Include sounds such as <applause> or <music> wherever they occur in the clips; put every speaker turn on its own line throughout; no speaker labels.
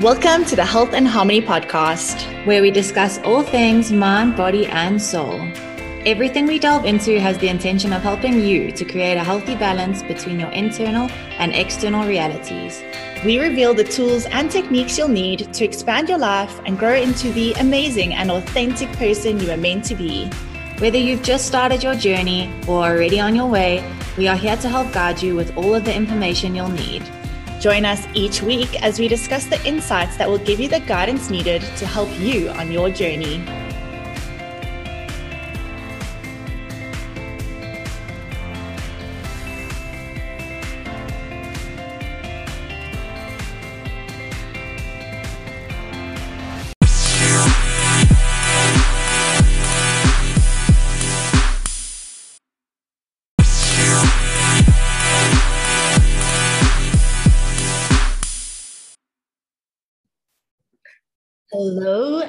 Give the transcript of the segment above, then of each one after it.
Welcome to the Health and Harmony podcast,
where we discuss all things mind, body, and soul. Everything we delve into has the intention of helping you to create a healthy balance between your internal and external realities.
We reveal the tools and techniques you'll need to expand your life and grow into the amazing and authentic person you are meant to be.
Whether you've just started your journey or already on your way, we are here to help guide you with all of the information you'll need.
Join us each week as we discuss the insights that will give you the guidance needed to help you on your journey.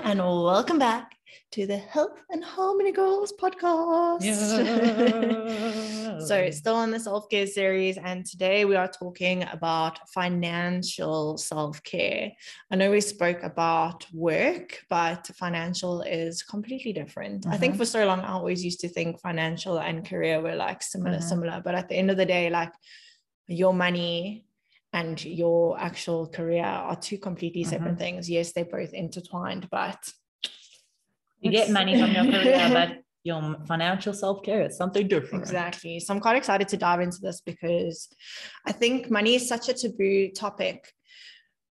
And welcome back to the Health and Harmony Girls podcast. Yeah. <laughs> so, still on the self care series, and today we are talking about financial self care. I know we spoke about work, but financial is completely different. Mm-hmm. I think mm-hmm. for so long, I always used to think financial and career were like similar, mm-hmm. similar, but at the end of the day, like your money and your actual career are two completely separate mm-hmm. things. Yes, they're both intertwined, but
you get money from your <laughs> career, but your financial self-care is something different.
Exactly. So I'm quite excited to dive into this because I think money is such a taboo topic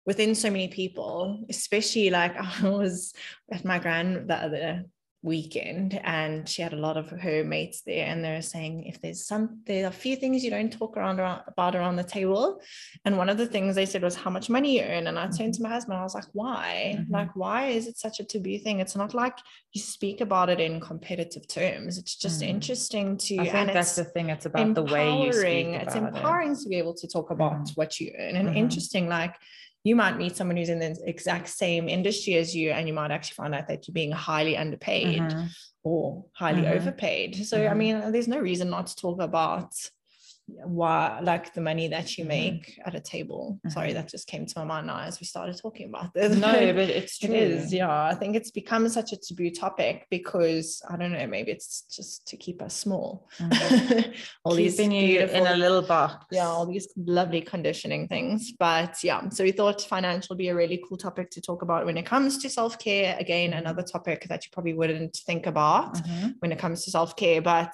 within so many people, especially like <laughs> I was at my grand the other weekend and she had a lot of her mates there and they're saying if there's some there are a few things you don't talk around, around about around the table and one of the things they said was how much money you earn and i turned to my husband i was like why mm-hmm. like why is it such a taboo thing it's not like you speak about it in competitive terms it's just mm. interesting to
I think that's the thing it's about the way you speak
it's empowering
it.
to be able to talk about mm. what you earn and mm-hmm. interesting like you might meet someone who's in the exact same industry as you and you might actually find out that you're being highly underpaid mm-hmm. or highly mm-hmm. overpaid so mm-hmm. i mean there's no reason not to talk about why like the money that you mm-hmm. make mm-hmm. at a table mm-hmm. sorry that just came to my mind now as we started talking about this
no <laughs> but it's true.
it is yeah i think it's become such a taboo topic because i don't know maybe it's just to keep us small
mm-hmm. <laughs> all Keeping these in a little box
yeah all these lovely conditioning things but yeah so we thought financial would be a really cool topic to talk about when it comes to self-care again mm-hmm. another topic that you probably wouldn't think about mm-hmm. when it comes to self-care but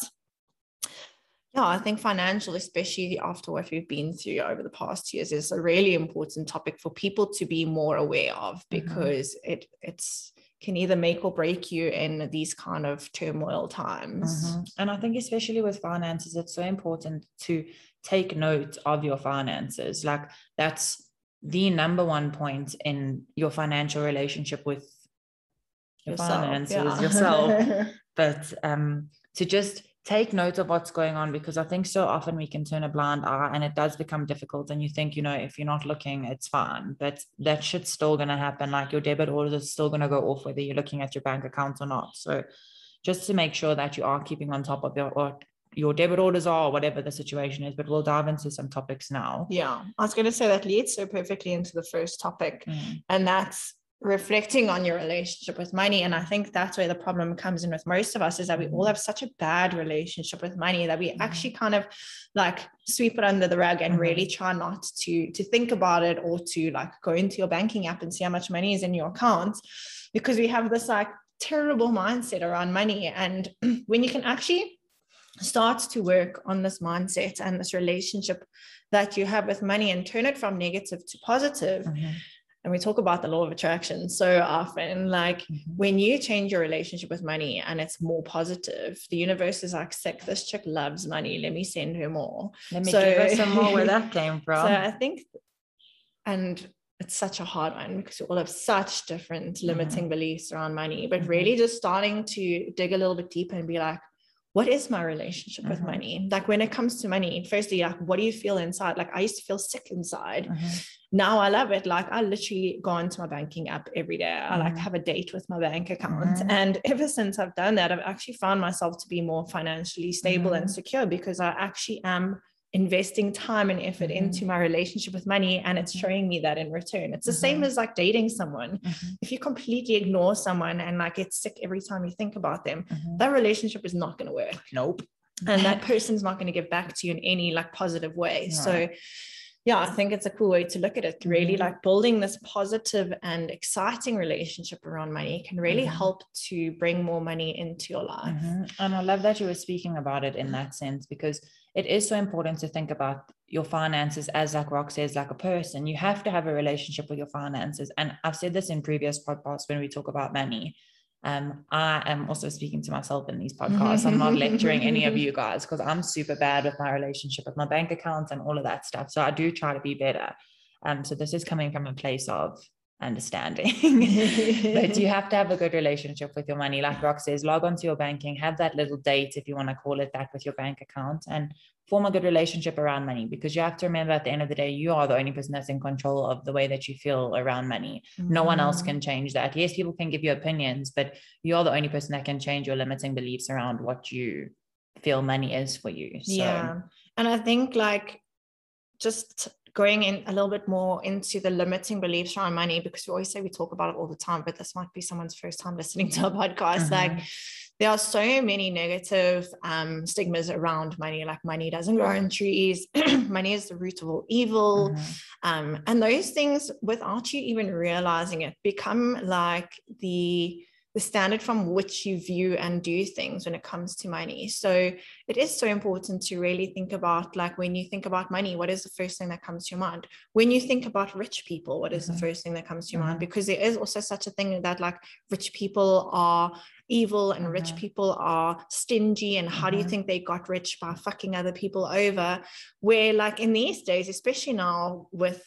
yeah, I think financial, especially after what we've been through over the past years, is a really important topic for people to be more aware of mm-hmm. because mm-hmm. it it's can either make or break you in these kind of turmoil times.
Mm-hmm. And I think especially with finances, it's so important to take note of your finances. Like that's the number one point in your financial relationship with your yourself, finances, yeah. yourself. <laughs> but um to just take note of what's going on because I think so often we can turn a blind eye and it does become difficult. And you think, you know, if you're not looking, it's fine, but that shit's still going to happen. Like your debit orders are still going to go off whether you're looking at your bank account or not. So just to make sure that you are keeping on top of your, what your debit orders are, or whatever the situation is. But we'll dive into some topics now.
Yeah, I was going to say that leads so perfectly into the first topic, mm. and that's reflecting on your relationship with money and i think that's where the problem comes in with most of us is that we all mm-hmm. have such a bad relationship with money that we mm-hmm. actually kind of like sweep it under the rug and mm-hmm. really try not to to think about it or to like go into your banking app and see how much money is in your account because we have this like terrible mindset around money and <clears throat> when you can actually start to work on this mindset and this relationship that you have with money and turn it from negative to positive mm-hmm and we talk about the law of attraction so often like mm-hmm. when you change your relationship with money and it's more positive the universe is like sick this chick loves money let me send her more
let me so, give her some more where that <laughs> came from
so i think and it's such a hard one because we all have such different mm-hmm. limiting mm-hmm. beliefs around money but mm-hmm. really just starting to dig a little bit deeper and be like what is my relationship with mm-hmm. money like when it comes to money firstly like what do you feel inside like i used to feel sick inside mm-hmm now I love it. Like I literally go into my banking app every day. I like mm-hmm. have a date with my bank account. Mm-hmm. And ever since I've done that, I've actually found myself to be more financially stable mm-hmm. and secure because I actually am investing time and effort mm-hmm. into my relationship with money and it's mm-hmm. showing me that in return it's the mm-hmm. same as like dating someone mm-hmm. if you completely ignore someone and like get sick every time you think about them mm-hmm. that relationship is not going to work
nope
and that <laughs> person's not going to give back to you in any like positive way so yeah, I think it's a cool way to look at it. Really, mm-hmm. like building this positive and exciting relationship around money can really mm-hmm. help to bring more money into your life.
Mm-hmm. And I love that you were speaking about it in that sense because it is so important to think about your finances as like Rox says like a person you have to have a relationship with your finances and i've said this in previous podcasts when we talk about money um, I am also speaking to myself in these podcasts. I'm not lecturing any of you guys because I'm super bad with my relationship with my bank accounts and all of that stuff. So I do try to be better. Um, so this is coming from a place of understanding. <laughs> but you have to have a good relationship with your money. Like Rox says, log onto your banking, have that little date, if you want to call it that, with your bank account and form a good relationship around money because you have to remember at the end of the day, you are the only person that's in control of the way that you feel around money. Mm-hmm. No one else mm-hmm. can change that. Yes, people can give you opinions, but you're the only person that can change your limiting beliefs around what you feel money is for you.
So. Yeah. And I think like just going in a little bit more into the limiting beliefs around money because we always say we talk about it all the time, but this might be someone's first time listening to a podcast. Mm-hmm. Like there are so many negative um, stigmas around money, like money doesn't grow on trees, <clears throat> money is the root of all evil. Mm-hmm. Um, and those things, without you even realizing it, become like the the standard from which you view and do things when it comes to money. So it is so important to really think about like when you think about money, what is the first thing that comes to your mind? When you think about rich people, what is mm-hmm. the first thing that comes to your mm-hmm. mind? Because there is also such a thing that like rich people are evil and mm-hmm. rich people are stingy and how do you mm-hmm. think they got rich by fucking other people over where like in these days especially now with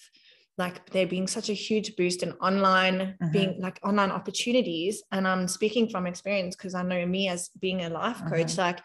like there being such a huge boost in online mm-hmm. being like online opportunities and i'm speaking from experience because i know me as being a life coach mm-hmm. like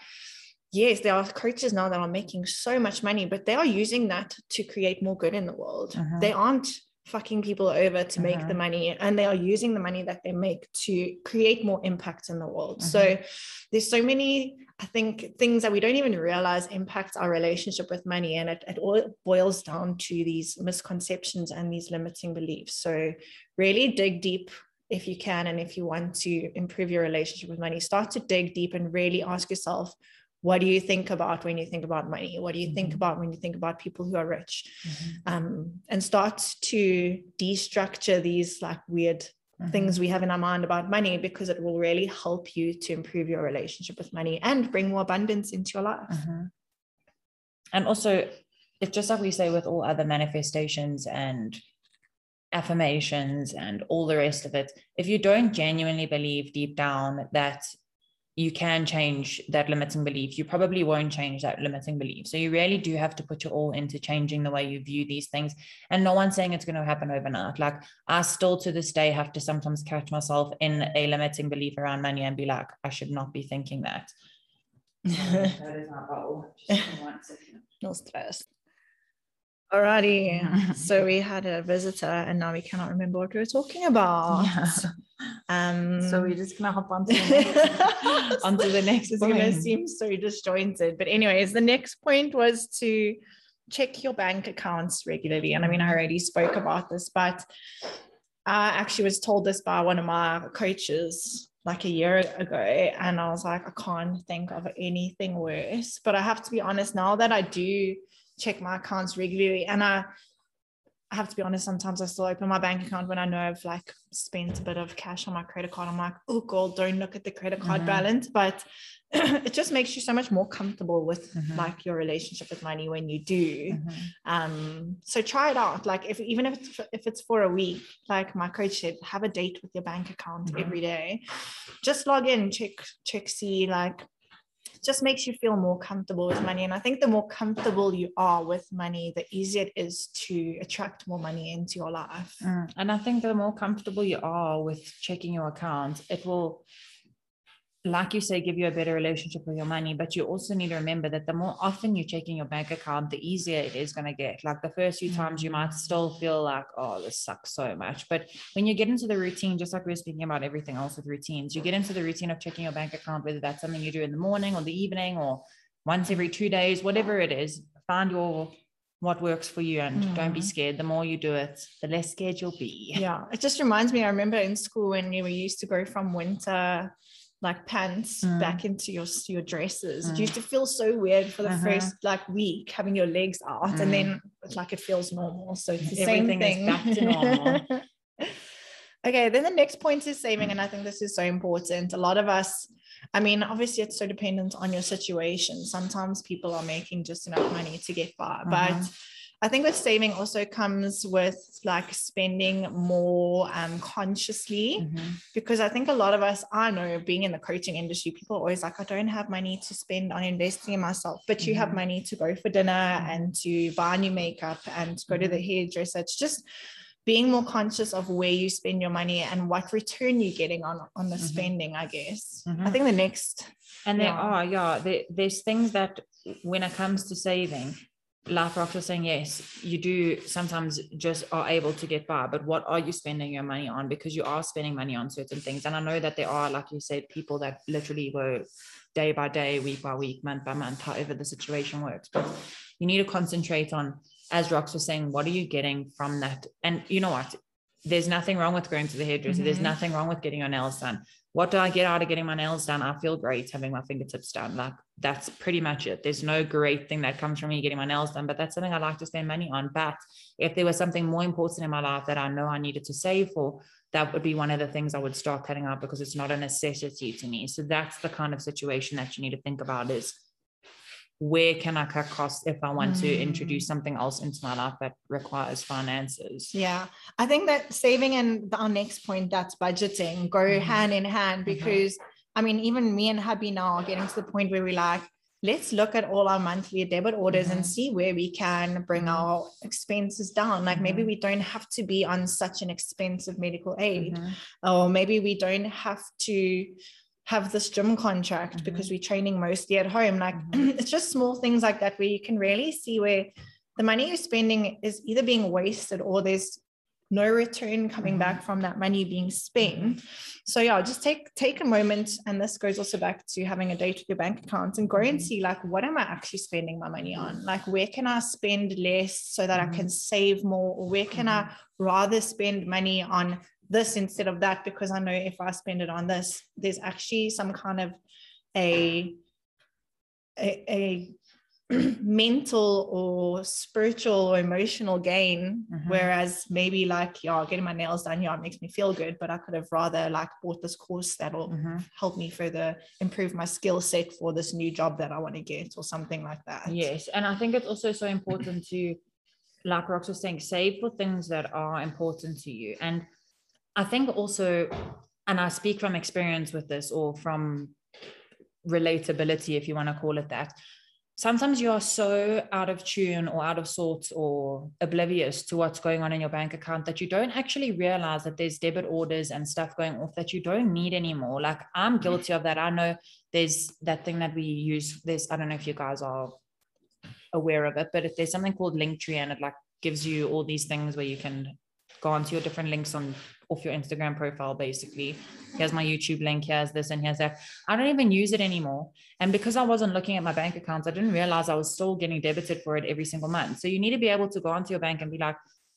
yes there are coaches now that are making so much money but they are using that to create more good in the world mm-hmm. they aren't fucking people over to make the uh-huh. money and they are using the money that they make to create more impact in the world so uh-huh. there's so many I think things that we don't even realize impact our relationship with money. And it, it all boils down to these misconceptions and these limiting beliefs. So, really dig deep if you can. And if you want to improve your relationship with money, start to dig deep and really ask yourself, what do you think about when you think about money? What do you think mm-hmm. about when you think about people who are rich? Mm-hmm. Um, and start to destructure these like weird mm-hmm. things we have in our mind about money because it will really help you to improve your relationship with money and bring more abundance into your life.
Mm-hmm. And also, it's just like we say with all other manifestations and affirmations and all the rest of it, if you don't genuinely believe deep down that you can change that limiting belief. You probably won't change that limiting belief. So you really do have to put your all into changing the way you view these things. And no one's saying it's going to happen overnight. Like I still to this day have to sometimes catch myself in a limiting belief around money and be like, I should not be thinking that. <laughs> that is my goal. Just one second.
No stress. Alrighty. <laughs> so we had a visitor and now we cannot remember what we were talking about. Yeah.
Um so we're just gonna hop onto the next, <laughs> onto the next
it's gonna seem so disjointed. But anyways, the next point was to check your bank accounts regularly. And I mean I already spoke about this, but I actually was told this by one of my coaches like a year ago and I was like, I can't think of anything worse. But I have to be honest, now that I do check my accounts regularly. And I, I have to be honest, sometimes I still open my bank account when I know I've like spent a bit of cash on my credit card. I'm like, oh god, don't look at the credit card mm-hmm. balance. But <clears throat> it just makes you so much more comfortable with mm-hmm. like your relationship with money when you do. Mm-hmm. Um, so try it out. Like if even if it's if it's for a week, like my coach said, have a date with your bank account mm-hmm. every day. Just log in, check, check, see like just makes you feel more comfortable with money. And I think the more comfortable you are with money, the easier it is to attract more money into your life.
Mm. And I think the more comfortable you are with checking your account, it will like you say, give you a better relationship with your money. But you also need to remember that the more often you check in your bank account, the easier it is going to get. Like the first few times, you might still feel like, oh, this sucks so much. But when you get into the routine, just like we were speaking about everything else with routines, you get into the routine of checking your bank account, whether that's something you do in the morning or the evening or once every two days, whatever it is, find your what works for you and mm. don't be mm. scared. The more you do it, the less scared you'll be.
Yeah. It just reminds me, I remember in school when we used to go from winter like pants mm. back into your your dresses. Mm. It used to feel so weird for the uh-huh. first like week having your legs out, mm. and then it's like it feels normal. So it's the Everything same thing. back to normal. <laughs> okay, then the next point is saving, and I think this is so important. A lot of us I mean, obviously, it's so dependent on your situation. Sometimes people are making just enough money to get by, but mm-hmm. I think with saving also comes with like spending more um, consciously mm-hmm. because I think a lot of us, I know being in the coaching industry, people are always like, I don't have money to spend on investing in myself, but mm-hmm. you have mm-hmm. money to go for dinner mm-hmm. and to buy new makeup and go to the mm-hmm. hairdresser. It's just being more conscious of where you spend your money and what return you're getting on on the mm-hmm. spending i guess mm-hmm. i think the next
and there are yeah there, there's things that when it comes to saving like Rox was saying, yes, you do sometimes just are able to get by, but what are you spending your money on? Because you are spending money on certain things. And I know that there are, like you said, people that literally were day by day, week by week, month by month, however the situation works. But you need to concentrate on as Rox was saying, what are you getting from that? And you know what? There's nothing wrong with going to the hairdresser. Mm-hmm. There's nothing wrong with getting your nails done. What do I get out of getting my nails done? I feel great having my fingertips done. Like that's pretty much it. There's no great thing that comes from me getting my nails done, but that's something I like to spend money on. But if there was something more important in my life that I know I needed to save for, that would be one of the things I would start cutting out because it's not a necessity to me. So that's the kind of situation that you need to think about is where can I cut costs if I want mm. to introduce something else into my life that requires finances?
Yeah, I think that saving and our next point that's budgeting go mm. hand in hand mm-hmm. because. I mean, even me and hubby now are getting to the point where we like, let's look at all our monthly debit orders mm-hmm. and see where we can bring mm-hmm. our expenses down. Like maybe mm-hmm. we don't have to be on such an expensive medical aid, mm-hmm. or maybe we don't have to have this gym contract mm-hmm. because we're training mostly at home. Like mm-hmm. <clears throat> it's just small things like that where you can really see where the money you're spending is either being wasted or there's no return coming mm-hmm. back from that money being spent. Mm-hmm. So yeah, just take take a moment, and this goes also back to having a date with your bank account and go and mm-hmm. see like what am I actually spending my money on? Like where can I spend less so that I can save more, or where can I rather spend money on this instead of that because I know if I spend it on this, there's actually some kind of a a, a <clears throat> mental or spiritual or emotional gain mm-hmm. whereas maybe like yeah getting my nails done yeah it makes me feel good but i could have rather like bought this course that'll mm-hmm. help me further improve my skill set for this new job that i want to get or something like that
yes and i think it's also so important to like rox was saying save for things that are important to you and I think also, and I speak from experience with this or from relatability, if you want to call it that. Sometimes you are so out of tune or out of sorts or oblivious to what's going on in your bank account that you don't actually realize that there's debit orders and stuff going off that you don't need anymore. Like I'm guilty of that. I know there's that thing that we use. There's, I don't know if you guys are aware of it, but if there's something called Linktree and it like gives you all these things where you can go onto your different links on off your Instagram profile, basically. Here's my YouTube link, here's this, and here's that. I don't even use it anymore. And because I wasn't looking at my bank accounts, I didn't realize I was still getting debited for it every single month. So you need to be able to go onto your bank and be like,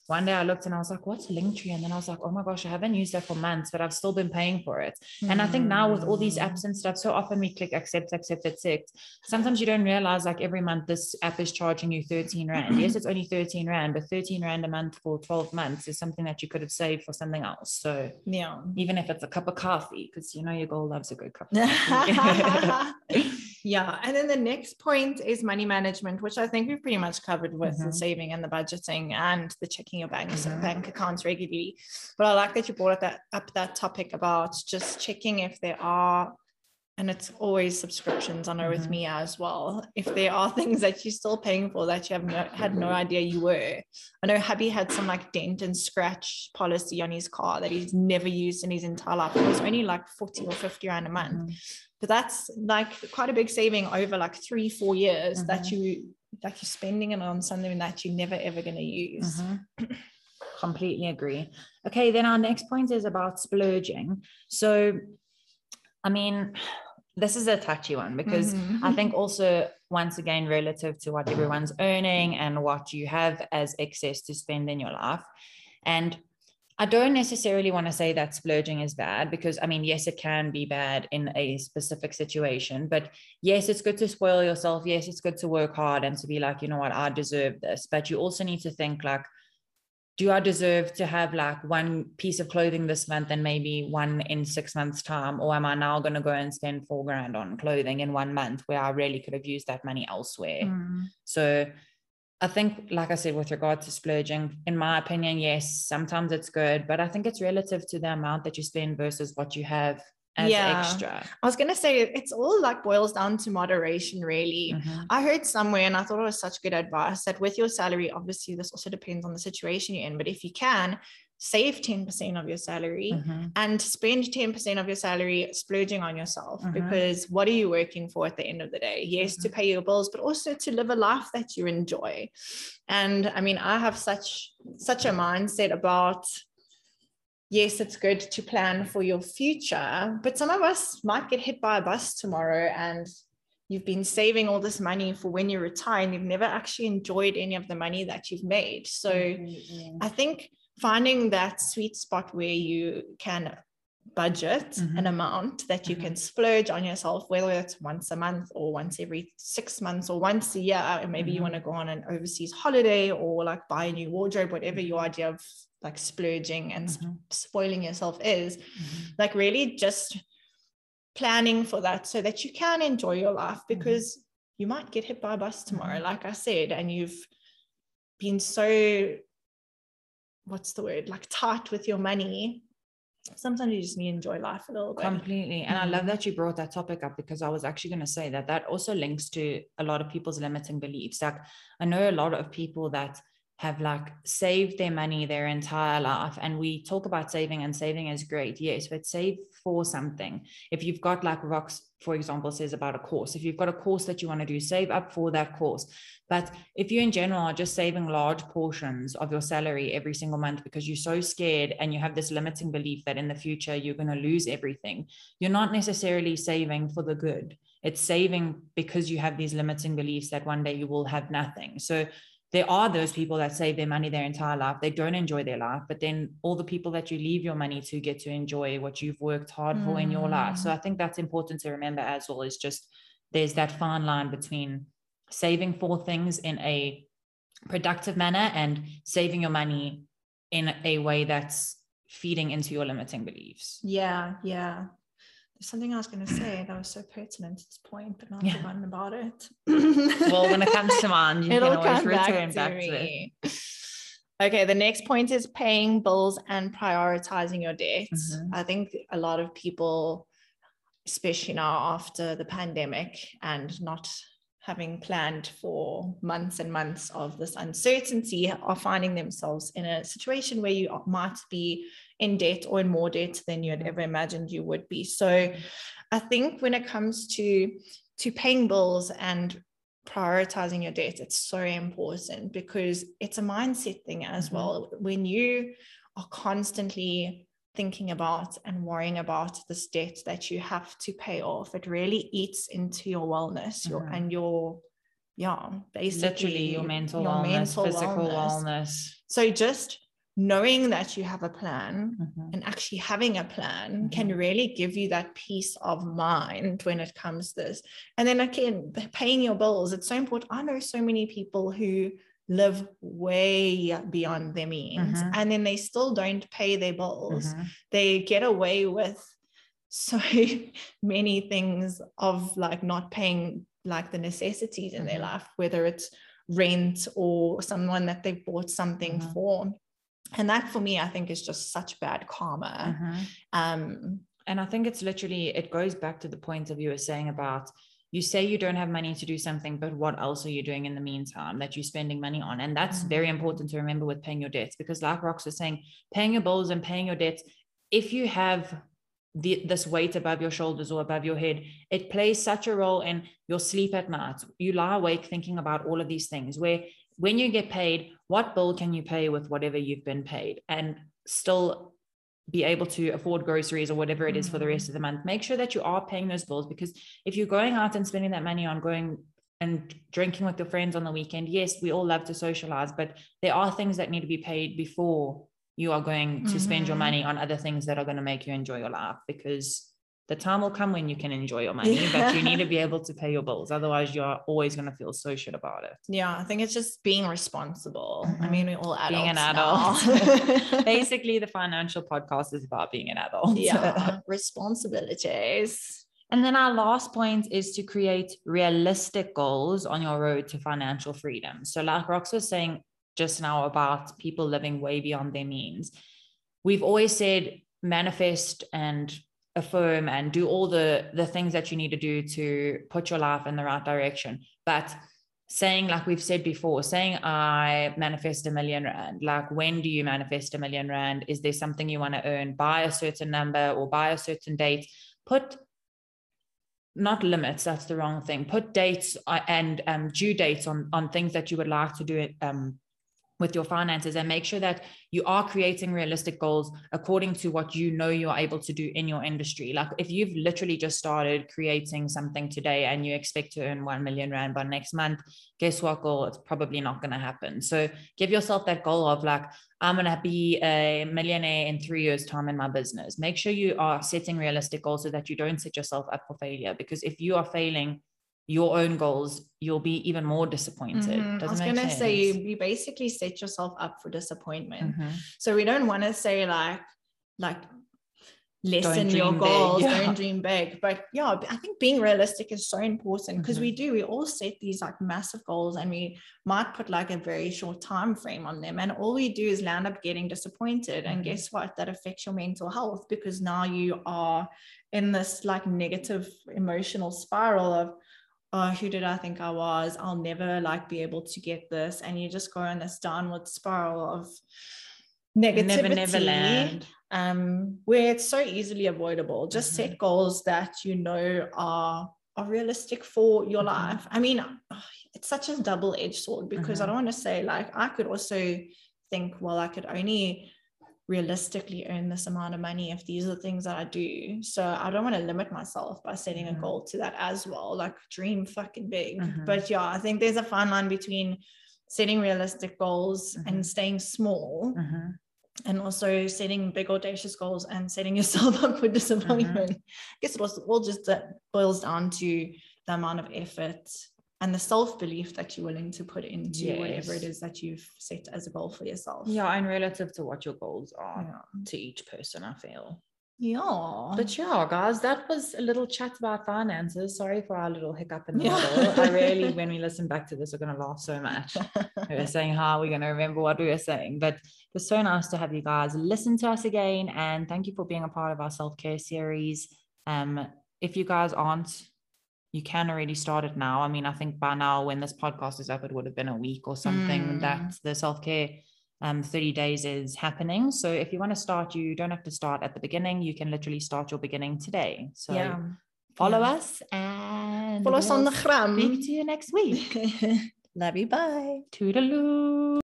one day I looked and I was like, what's Linktree? And then I was like, oh my gosh, I haven't used that for months, but I've still been paying for it. Mm. And I think now with all these apps and stuff, so often we click accept, accept, accept. Sometimes you don't realize like every month this app is charging you 13 Rand. yes, it's only 13 Rand, but 13 Rand a month for 12 months is something that you could have saved for something else. So
yeah,
even if it's a cup of coffee, because you know your girl loves a good cup of <laughs> coffee. <laughs>
yeah. And then the next point is money management, which I think we've pretty much covered with mm-hmm. the saving and the budgeting and the checking your banks mm-hmm. bank accounts regularly. But I like that you brought up that up that topic about just checking if there are and it's always subscriptions. I know mm-hmm. with me as well. If there are <laughs> things that you're still paying for that you have no, had no idea you were. I know hubby had some like dent and scratch policy on his car that he's never used in his entire life. It was only like 40 or 50 rand a month. Mm-hmm but that's like quite a big saving over like three four years mm-hmm. that you like you're spending it on something that you're never ever going to use
mm-hmm. completely agree okay then our next point is about splurging so i mean this is a touchy one because
Mhm.
I think also once again relative to what everyone's earning and what you have as excess to spend in your life. And I don't necessarily want to say that splurging is bad because I mean, yes, it can be bad in a specific situation, but yes, it's good to spoil yourself. Yes, it's good to work hard and to be like, you know what, I deserve this. But you also need to think like, do I deserve to have like one piece of clothing this month and maybe one in six months' time? Or am I now going to go and spend four grand on clothing in one month where I really could have used that money elsewhere?
Mm.
So I think, like I said, with regard to splurging, in my opinion, yes, sometimes it's good, but I think it's relative to the amount that you spend versus what you have as
Yeah.
extra.
I was gonna say it's all like boils down to moderation, really.
Mhm.
I heard somewhere, and I thought it was such good advice that with your salary, obviously, this also depends on the situation you're in, but if you can, save 10% of your salary
Mhm.
and spend 10% of your salary splurging on yourself
Mhm.
because what are you working for at the end of the day? Yes, to pay your bills, but also to live a life that you enjoy. And I mean, I have such such a mindset about yes, it's good to plan for your future, but some of us might get hit by a bus tomorrow and you've been saving all this money for when you retire and you've never actually enjoyed any of the money that you've made. So
Completely.
I think finding that sweet spot where you can budget
Mhm.
an amount that you can splurge on yourself, whether it's once a month or once every six months or once a year, and maybe you
Mhm.
want to go on an overseas holiday or like buy a new wardrobe, whatever your idea of like splurging and sp-
Mhm.
spoiling yourself is,
Mhm.
like really just planning for that so that you can enjoy your life because you might get hit by a bus tomorrow,
Mhm.
like I said, and you've been so what's the word like tight with your money. Sometimes you just need to enjoy life a little bit.
Completely. And I love
Mhm.
that you brought that topic up because I was actually going to say that that also links to a lot of people's limiting beliefs. Like, I know a lot of people that have like saved their money their entire life. And we talk about saving, and saving is great. Yes, but save for something. If you've got like Rox, for example, says about a course, if you've got a course that you want to do, save up for that course. But if you in general are just saving large portions of your salary every single month because you're so scared and you have this limiting belief that in the future you're going to lose everything, you're not necessarily saving for the good. It's saving because you have these limiting beliefs that one day you will have nothing. So there are those people that save their money their entire life. They don't enjoy their life, but then all the people that you leave your money to get to enjoy what you've worked hard for in your life. So
Mm.
I think that's important to remember as well. Is just there's that fine line between saving for things in a productive manner and saving your money in a way that's feeding into your limiting beliefs.
Yeah, yeah. There's something I was going to say that was so pertinent to this point, but now I've
Yeah.
forgotten about it. <laughs>
Well, when it comes to mind, you
It'll
can always
come
return
back
back
to
to, it.
me. Okay, the next point is paying bills and prioritizing your debts.
Mhm.
I think a lot of people, especially now after the pandemic and not having planned for months and months of this uncertainty, are finding themselves in a situation where you might be in debt or in more debt than you had ever imagined you would be. So I think when it comes to to paying bills and prioritizing your debt it's so important because it's a mindset thing as
Mhm.
well when you are constantly thinking about and worrying about this debt that you have to pay off it really eats into your wellness your
Mhm.
and your yeah basically
Literally, your mental
your
wellness,
mental
physical
wellness.
wellness.
so just knowing that you have a plan
Mhm.
and actually having a plan can really give you that peace of mind when it comes to this. And then again, paying your bills, it's so important. I know so many people who live way beyond their means
Mhm.
and then they still don't pay their bills.
Mhm.
They get away with so <laughs> many things of like not paying like the necessities in their
Mhm.
life, whether it's rent or someone that they've bought something
Mhm.
for. And that for me, I think is just such bad karma.
Mhm.
Um,
And I think it's literally, it goes back to the point of you were saying about you say you don't have money to do something, but what else are you doing in the meantime that you're spending money on? And that's very
Mm.
important to remember with paying your debts because, like Rox was saying, paying your bills and paying your debts, if you have the, this weight above your shoulders or above your head, it plays such a role in your sleep at night. You lie awake thinking about all of these things where when you get paid, what bill can you pay with whatever you've been paid and still be able to afford groceries or whatever it is for the rest mm. of the month. Make sure that you are paying those bills because if you're going out and spending that money on going and drinking with your friends on the weekend, yes, we all love to socialize, but there are things that need to be paid before you are going to mm-hmm. spend your mm-hmm. money on other things that are going to make you enjoy your life because the time will come when you can enjoy your money, yeah. but you need to be <laughs> able to pay your bills. Otherwise, you're always going to feel so shit about it.
Yeah, I think it's just being responsible. Mm-hmm. I mean, we all adults. Being an
adult. <laughs> Basically, the <laughs> financial podcast is about being an adult.
Yeah, responsibilities.
And then our last point is to create realistic goals on your road to financial freedom. So, like Rox was saying just now about people living way beyond their means, we've always said manifest and affirm and do all the the things that you need to do to put your life in the right direction. But saying like we've said before saying i manifest a million rand like when do you manifest a million rand? Is there something you want to earn by a certain number or by a certain date? Put not limits that's the wrong thing. Put dates uh, and um, due dates on on things that you would like to do it um, with your finances and make sure that you are creating realistic goals according to what you know you're able to do in your industry. Like if you've literally just started creating something today and you expect to earn 1 million Rand by next month, guess what, goal? It's probably not going to happen. So give yourself that goal of like, I'm going to be a millionaire in three years' time in my business. Make sure you are setting realistic goals so that you don't set yourself up for failure. Because if you are failing, your own goals, you'll be even more disappointed.
Mm-hmm. I was going to say, you, you basically set yourself up for disappointment. Mm-hmm. So we don't want to say like, like, lessen your goals, yeah. don't dream big. But yeah, I think being realistic is so important because mm-hmm. we do, we all set these like massive goals and we might put like a very short time frame on them. And all we do is land up getting disappointed. And mm-hmm. guess what? That affects your mental health because now you are in this like negative emotional spiral of, oh, who did I think I was? I'll never like be able to get this. And you just go on this downward spiral of negativity. Never, never land. Um, where it's so easily avoidable. Just mm-hmm. set goals that you know are are realistic for your mm-hmm. life. I mean, it's such a double-edged sword because mm-hmm. I don't want to say like I could also think, well, I could only realistically earn this amount of money if these are the things that I do. So I don't want to limit myself by setting mm-hmm. a goal to that as well. Like dream fucking big. Mm-hmm. But yeah, I think there's a fine line between setting realistic goals mm-hmm. and staying small. Mm-hmm. And also setting big audacious goals and setting yourself <laughs> up for disappointment. Mm-hmm. I guess it also all just boils down to the amount of effort and the self belief that you're willing to put into yes. whatever it is that you've set as a goal for yourself.
Yeah, and relative to what your goals are yeah. to each person, I feel.
Yeah.
But yeah, guys, that was a little chat about finances. Sorry for our little hiccup in the yeah. <laughs> middle. I really, when we listen back to this, we're going to laugh so much. we are saying how we're going to remember what we were saying. But it's so nice to have you guys listen to us again. And thank you for being a part of our self care series. Um, if you guys aren't you can already start it now. I mean, I think by now, when this podcast is up, it would have been a week or something mm. that the self care um, 30 days is happening. So if you want to start, you don't have to start at the beginning. You can literally start your beginning today. So yeah. follow yeah. us and
follow us on the gram.
Speak to you next week. <laughs>
Love you. Bye.
Toodaloo.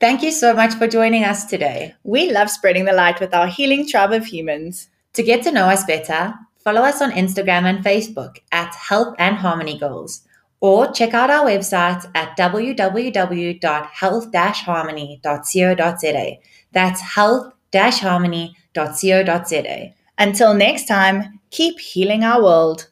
Thank you so much for joining us today.
We love spreading the light with our healing tribe of humans.
To get to know us better, Follow us on Instagram and Facebook at Health and Harmony Goals, or check out our website at www.health-harmony.co.za. That's health-harmony.co.za.
Until next time, keep healing our world.